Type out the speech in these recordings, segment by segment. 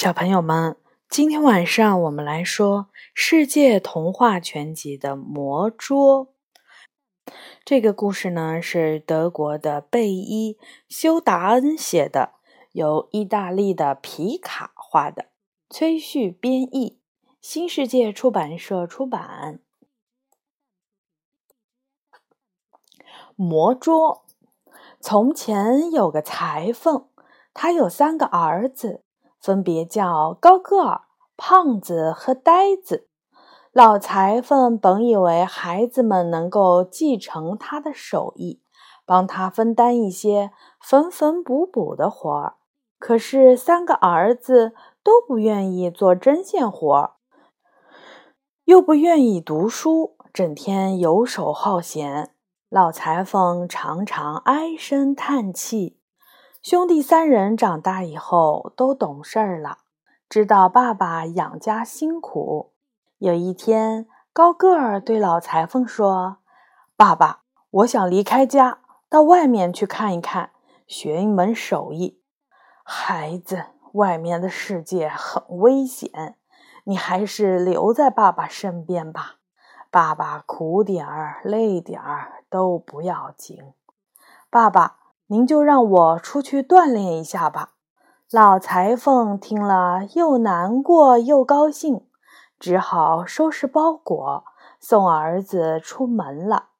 小朋友们，今天晚上我们来说《世界童话全集》的《魔桌》。这个故事呢是德国的贝伊·修达恩写的，由意大利的皮卡画的，崔旭编译，新世界出版社出版。魔桌。从前有个裁缝，他有三个儿子。分别叫高个儿、胖子和呆子。老裁缝本以为孩子们能够继承他的手艺，帮他分担一些缝缝补补的活儿。可是三个儿子都不愿意做针线活儿，又不愿意读书，整天游手好闲。老裁缝常常唉声叹气。兄弟三人长大以后都懂事儿了，知道爸爸养家辛苦。有一天，高个儿对老裁缝说：“爸爸，我想离开家，到外面去看一看，学一门手艺。”孩子，外面的世界很危险，你还是留在爸爸身边吧。爸爸苦点儿、累点儿都不要紧。爸爸。您就让我出去锻炼一下吧。老裁缝听了，又难过又高兴，只好收拾包裹，送儿子出门了。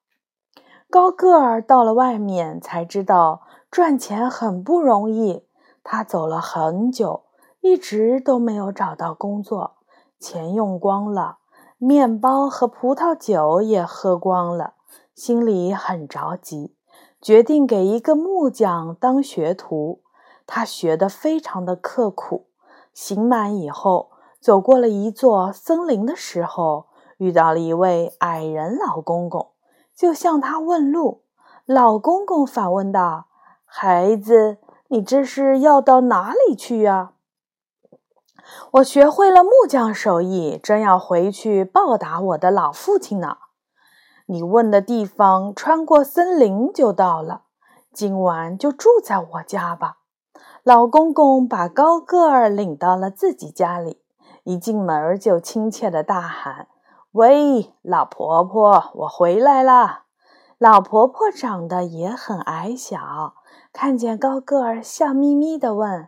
高个儿到了外面，才知道赚钱很不容易。他走了很久，一直都没有找到工作，钱用光了，面包和葡萄酒也喝光了，心里很着急。决定给一个木匠当学徒，他学得非常的刻苦。刑满以后，走过了一座森林的时候，遇到了一位矮人老公公，就向他问路。老公公反问道：“孩子，你这是要到哪里去呀？”“我学会了木匠手艺，正要回去报答我的老父亲呢。”你问的地方，穿过森林就到了。今晚就住在我家吧。老公公把高个儿领到了自己家里，一进门就亲切地大喊：“喂，老婆婆，我回来了。”老婆婆长得也很矮小，看见高个儿，笑眯眯地问：“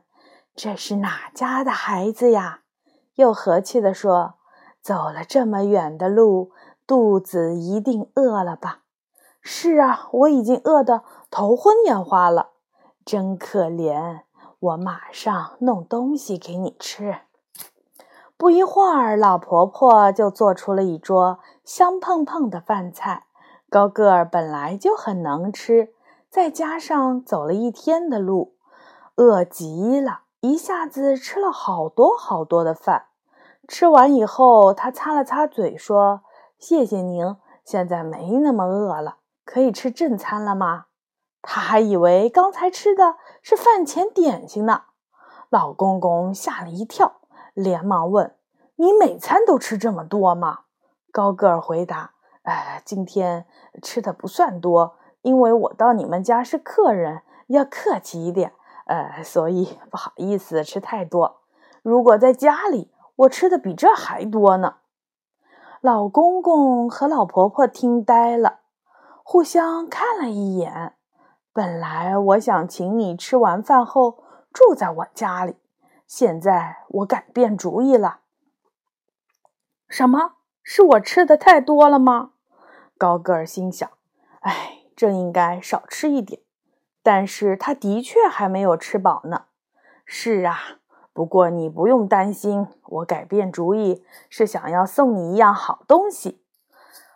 这是哪家的孩子呀？”又和气地说：“走了这么远的路。”肚子一定饿了吧？是啊，我已经饿得头昏眼花了，真可怜。我马上弄东西给你吃。不一会儿，老婆婆就做出了一桌香喷喷的饭菜。高个儿本来就很能吃，再加上走了一天的路，饿极了，一下子吃了好多好多的饭。吃完以后，他擦了擦嘴，说。谢谢您，现在没那么饿了，可以吃正餐了吗？他还以为刚才吃的是饭前点心呢。老公公吓了一跳，连忙问：“你每餐都吃这么多吗？”高个儿回答：“哎，今天吃的不算多，因为我到你们家是客人，要客气一点，呃，所以不好意思吃太多。如果在家里，我吃的比这还多呢。”老公公和老婆婆听呆了，互相看了一眼。本来我想请你吃完饭后住在我家里，现在我改变主意了。什么？是我吃的太多了吗？高个儿心想：“哎，这应该少吃一点。”但是他的确还没有吃饱呢。是啊。不过你不用担心，我改变主意是想要送你一样好东西。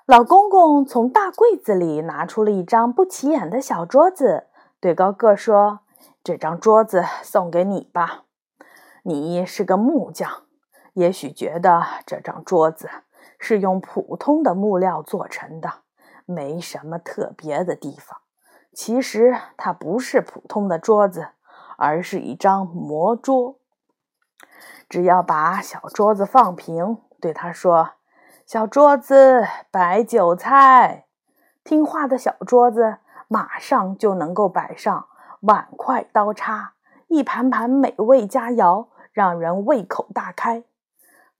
老公公从大柜子里拿出了一张不起眼的小桌子，对高个说：“这张桌子送给你吧。你是个木匠，也许觉得这张桌子是用普通的木料做成的，没什么特别的地方。其实它不是普通的桌子，而是一张魔桌。”只要把小桌子放平，对他说：“小桌子摆酒菜。”听话的小桌子马上就能够摆上碗筷、刀叉，一盘盘美味佳肴让人胃口大开。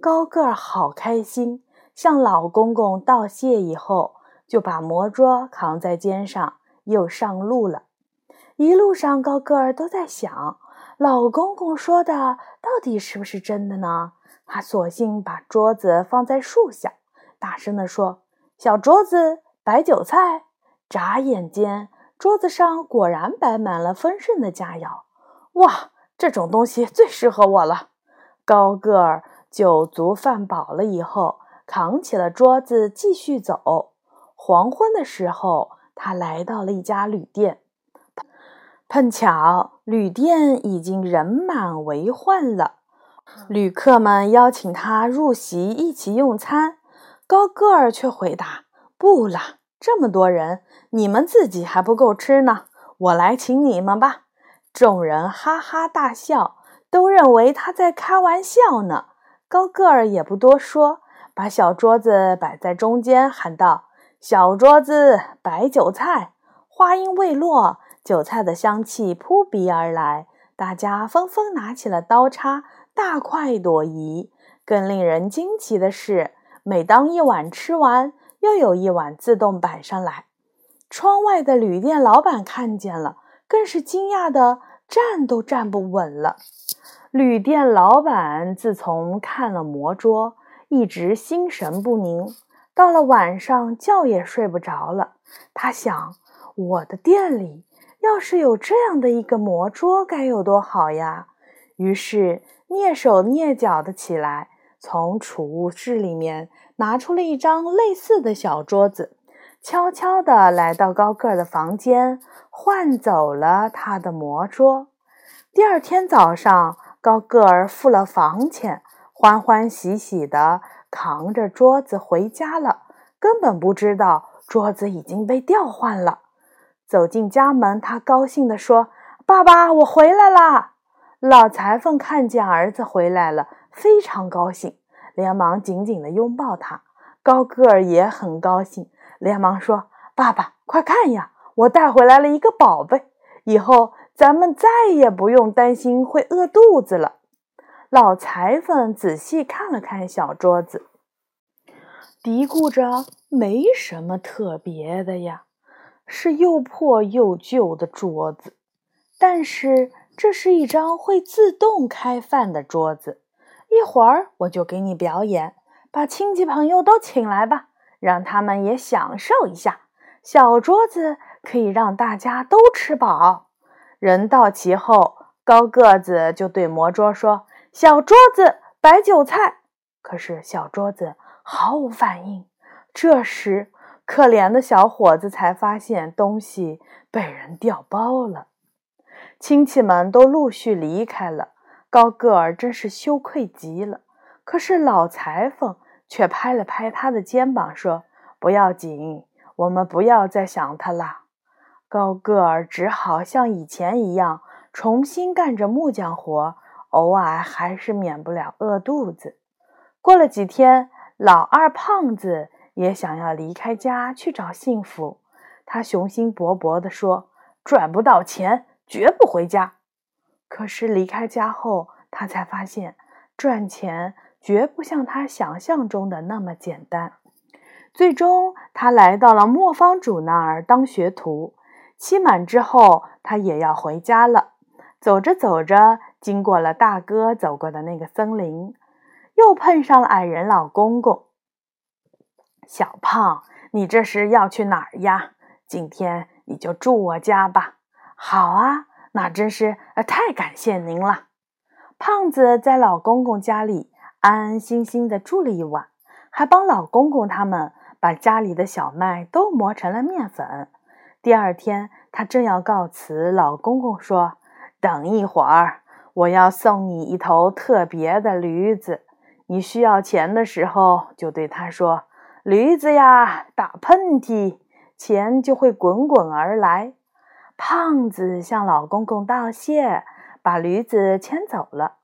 高个儿好开心，向老公公道谢以后，就把魔桌扛在肩上，又上路了。一路上，高个儿都在想，老公公说的到底是不是真的呢？他索性把桌子放在树下，大声地说：“小桌子摆酒菜。”眨眼间，桌子上果然摆满了丰盛的佳肴。哇，这种东西最适合我了！高个儿酒足饭饱了以后，扛起了桌子继续走。黄昏的时候，他来到了一家旅店。碰巧旅店已经人满为患了，旅客们邀请他入席一起用餐，高个儿却回答：“不了，这么多人，你们自己还不够吃呢，我来请你们吧。”众人哈哈大笑，都认为他在开玩笑呢。高个儿也不多说，把小桌子摆在中间，喊道：“小桌子摆酒菜。”话音未落。韭菜的香气扑鼻而来，大家纷纷拿起了刀叉，大快朵颐。更令人惊奇的是，每当一碗吃完，又有一碗自动摆上来。窗外的旅店老板看见了，更是惊讶的站都站不稳了。旅店老板自从看了魔桌，一直心神不宁，到了晚上觉也睡不着了。他想，我的店里。要是有这样的一个魔桌，该有多好呀！于是蹑手蹑脚的起来，从储物室里面拿出了一张类似的小桌子，悄悄地来到高个儿的房间，换走了他的魔桌。第二天早上，高个儿付了房钱，欢欢喜喜地扛着桌子回家了，根本不知道桌子已经被调换了。走进家门，他高兴地说：“爸爸，我回来啦！”老裁缝看见儿子回来了，非常高兴，连忙紧紧地拥抱他。高个儿也很高兴，连忙说：“爸爸，快看呀，我带回来了一个宝贝，以后咱们再也不用担心会饿肚子了。”老裁缝仔细看了看小桌子，嘀咕着：“没什么特别的呀。”是又破又旧的桌子，但是这是一张会自动开饭的桌子。一会儿我就给你表演，把亲戚朋友都请来吧，让他们也享受一下。小桌子可以让大家都吃饱。人到齐后，高个子就对魔桌说：“小桌子摆酒菜。”可是小桌子毫无反应。这时，可怜的小伙子才发现东西被人调包了，亲戚们都陆续离开了。高个儿真是羞愧极了。可是老裁缝却拍了拍他的肩膀，说：“不要紧，我们不要再想他了。”高个儿只好像以前一样，重新干着木匠活，偶尔还是免不了饿肚子。过了几天，老二胖子。也想要离开家去找幸福，他雄心勃勃地说：“赚不到钱，绝不回家。”可是离开家后，他才发现赚钱绝不像他想象中的那么简单。最终，他来到了磨坊主那儿当学徒。期满之后，他也要回家了。走着走着，经过了大哥走过的那个森林，又碰上了矮人老公公。小胖，你这是要去哪儿呀？今天你就住我家吧。好啊，那真是太感谢您了。胖子在老公公家里安安心心的住了一晚，还帮老公公他们把家里的小麦都磨成了面粉。第二天，他正要告辞，老公公说：“等一会儿，我要送你一头特别的驴子。你需要钱的时候，就对他说。”驴子呀，打喷嚏，钱就会滚滚而来。胖子向老公公道谢，把驴子牵走了。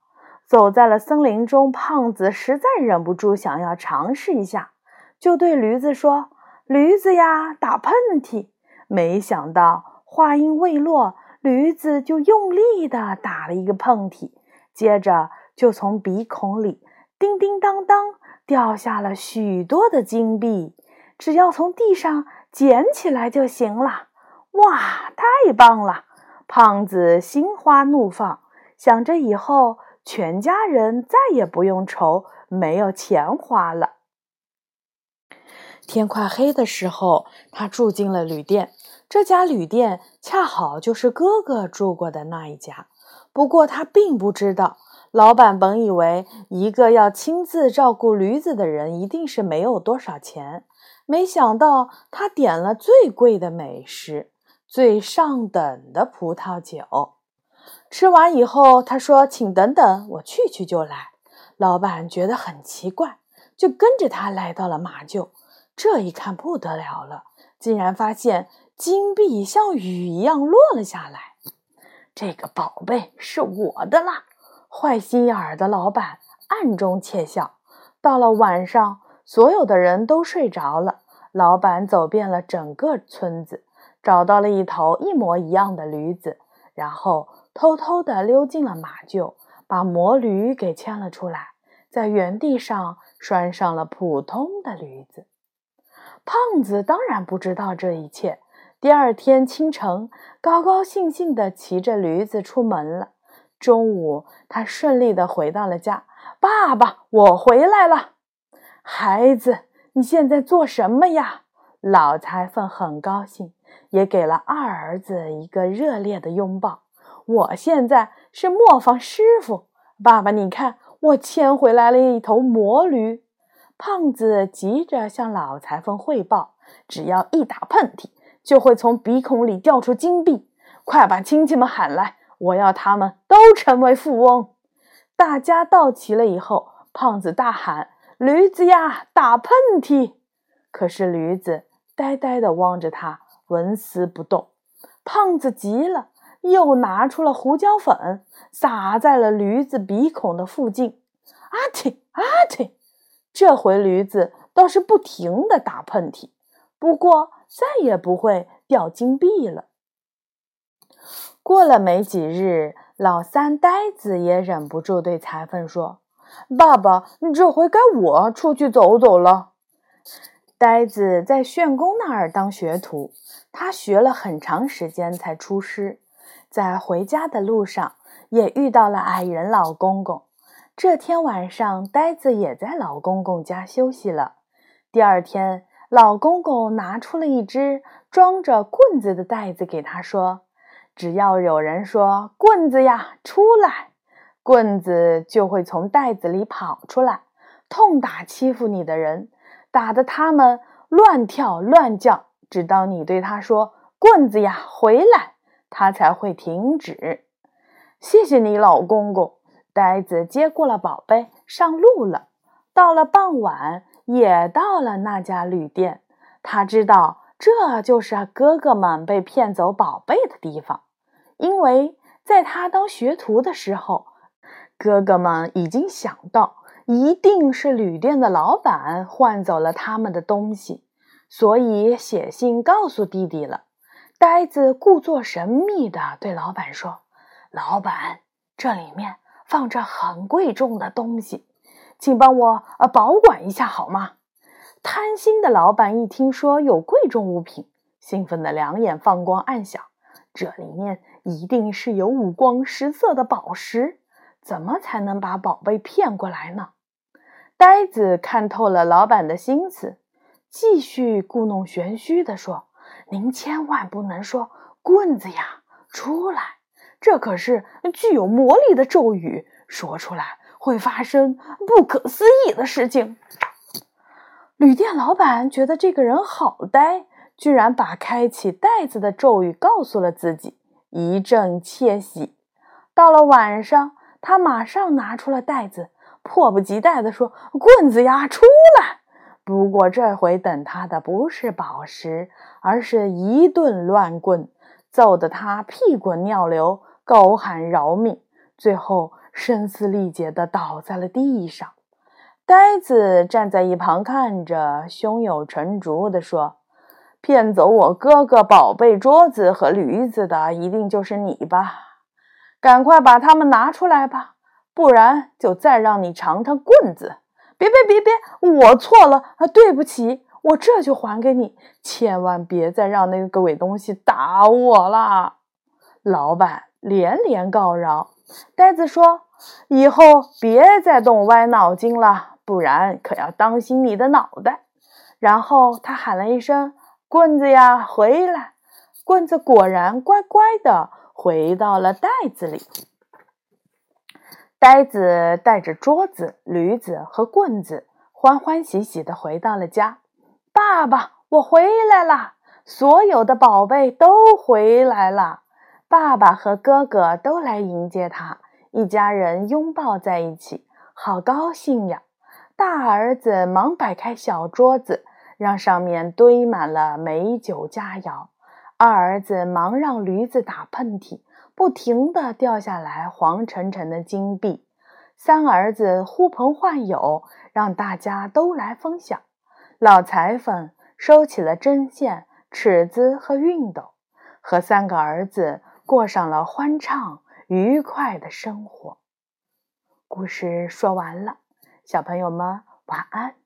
走在了森林中，胖子实在忍不住想要尝试一下，就对驴子说：“驴子呀，打喷嚏。”没想到话音未落，驴子就用力地打了一个喷嚏，接着就从鼻孔里叮叮当当掉下了许多的金币，只要从地上捡起来就行了。哇，太棒了！胖子心花怒放，想着以后全家人再也不用愁没有钱花了。天快黑的时候，他住进了旅店。这家旅店恰好就是哥哥住过的那一家。不过他并不知道，老板本以为一个要亲自照顾驴子的人一定是没有多少钱，没想到他点了最贵的美食，最上等的葡萄酒。吃完以后，他说：“请等等，我去去就来。”老板觉得很奇怪，就跟着他来到了马厩。这一看不得了了，竟然发现金币像雨一样落了下来。这个宝贝是我的啦！坏心眼儿的老板暗中窃笑。到了晚上，所有的人都睡着了，老板走遍了整个村子，找到了一头一模一样的驴子，然后偷偷地溜进了马厩，把魔驴给牵了出来，在原地上拴上了普通的驴子。胖子当然不知道这一切。第二天清晨，高高兴兴地骑着驴子出门了。中午，他顺利地回到了家。爸爸，我回来了。孩子，你现在做什么呀？老裁缝很高兴，也给了二儿子一个热烈的拥抱。我现在是磨坊师傅。爸爸，你看，我牵回来了一头魔驴。胖子急着向老裁缝汇报：“只要一打喷嚏，就会从鼻孔里掉出金币。快把亲戚们喊来，我要他们都成为富翁。”大家到齐了以后，胖子大喊：“驴子呀，打喷嚏！”可是驴子呆呆地望着他，纹丝不动。胖子急了，又拿出了胡椒粉，撒在了驴子鼻孔的附近。啊嚏啊嚏！这回驴子倒是不停地打喷嚏，不过再也不会掉金币了。过了没几日，老三呆子也忍不住对裁缝说：“爸爸，这回该我出去走走了。”呆子在炫公那儿当学徒，他学了很长时间才出师，在回家的路上也遇到了矮人老公公。这天晚上，呆子也在老公公家休息了。第二天，老公公拿出了一只装着棍子的袋子给他说：“只要有人说‘棍子呀，出来’，棍子就会从袋子里跑出来，痛打欺负你的人，打得他们乱跳乱叫，直到你对他说‘棍子呀，回来’，他才会停止。”谢谢你，老公公。呆子接过了宝贝，上路了。到了傍晚，也到了那家旅店。他知道这就是哥哥们被骗走宝贝的地方，因为在他当学徒的时候，哥哥们已经想到一定是旅店的老板换走了他们的东西，所以写信告诉弟弟了。呆子故作神秘地对老板说：“老板，这里面……”放着很贵重的东西，请帮我呃保管一下好吗？贪心的老板一听说有贵重物品，兴奋的两眼放光，暗想：这里面一定是有五光十色的宝石，怎么才能把宝贝骗过来呢？呆子看透了老板的心思，继续故弄玄虚地说：“您千万不能说棍子呀，出来。”这可是具有魔力的咒语，说出来会发生不可思议的事情。旅店老板觉得这个人好呆，居然把开启袋子的咒语告诉了自己，一阵窃喜。到了晚上，他马上拿出了袋子，迫不及待地说：“棍子呀，出来！”不过这回等他的不是宝石，而是一顿乱棍，揍得他屁滚尿流。高喊饶命，最后声嘶力竭地倒在了地上。呆子站在一旁看着，胸有成竹地说：“骗走我哥哥宝贝桌子和驴子的，一定就是你吧？赶快把它们拿出来吧，不然就再让你尝尝棍子。别别别别，我错了啊，对不起，我这就还给你。千万别再让那个鬼东西打我了。老板连连告饶。呆子说：“以后别再动歪脑筋了，不然可要当心你的脑袋。”然后他喊了一声：“棍子呀，回来！”棍子果然乖乖的回到了袋子里。呆子带着桌子、驴子和棍子，欢欢喜喜的回到了家。爸爸，我回来了！所有的宝贝都回来了。爸爸和哥哥都来迎接他，一家人拥抱在一起，好高兴呀！大儿子忙摆开小桌子，让上面堆满了美酒佳肴。二儿子忙让驴子打喷嚏，不停地掉下来黄沉沉的金币。三儿子呼朋唤友，让大家都来分享。老裁缝收起了针线、尺子和熨斗，和三个儿子过上了欢畅愉快的生活。故事说完了，小朋友们晚安。